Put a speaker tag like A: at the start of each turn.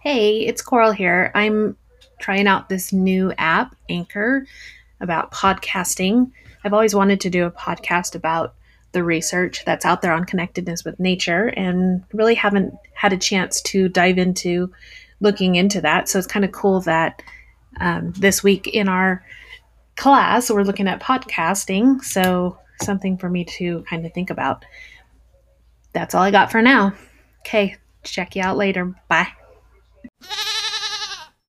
A: Hey, it's Coral here. I'm trying out this new app, Anchor, about podcasting. I've always wanted to do a podcast about the research that's out there on connectedness with nature and really haven't had a chance to dive into looking into that. So it's kind of cool that um, this week in our class we're looking at podcasting. So something for me to kind of think about. That's all I got for now. Okay, check you out later. Bye.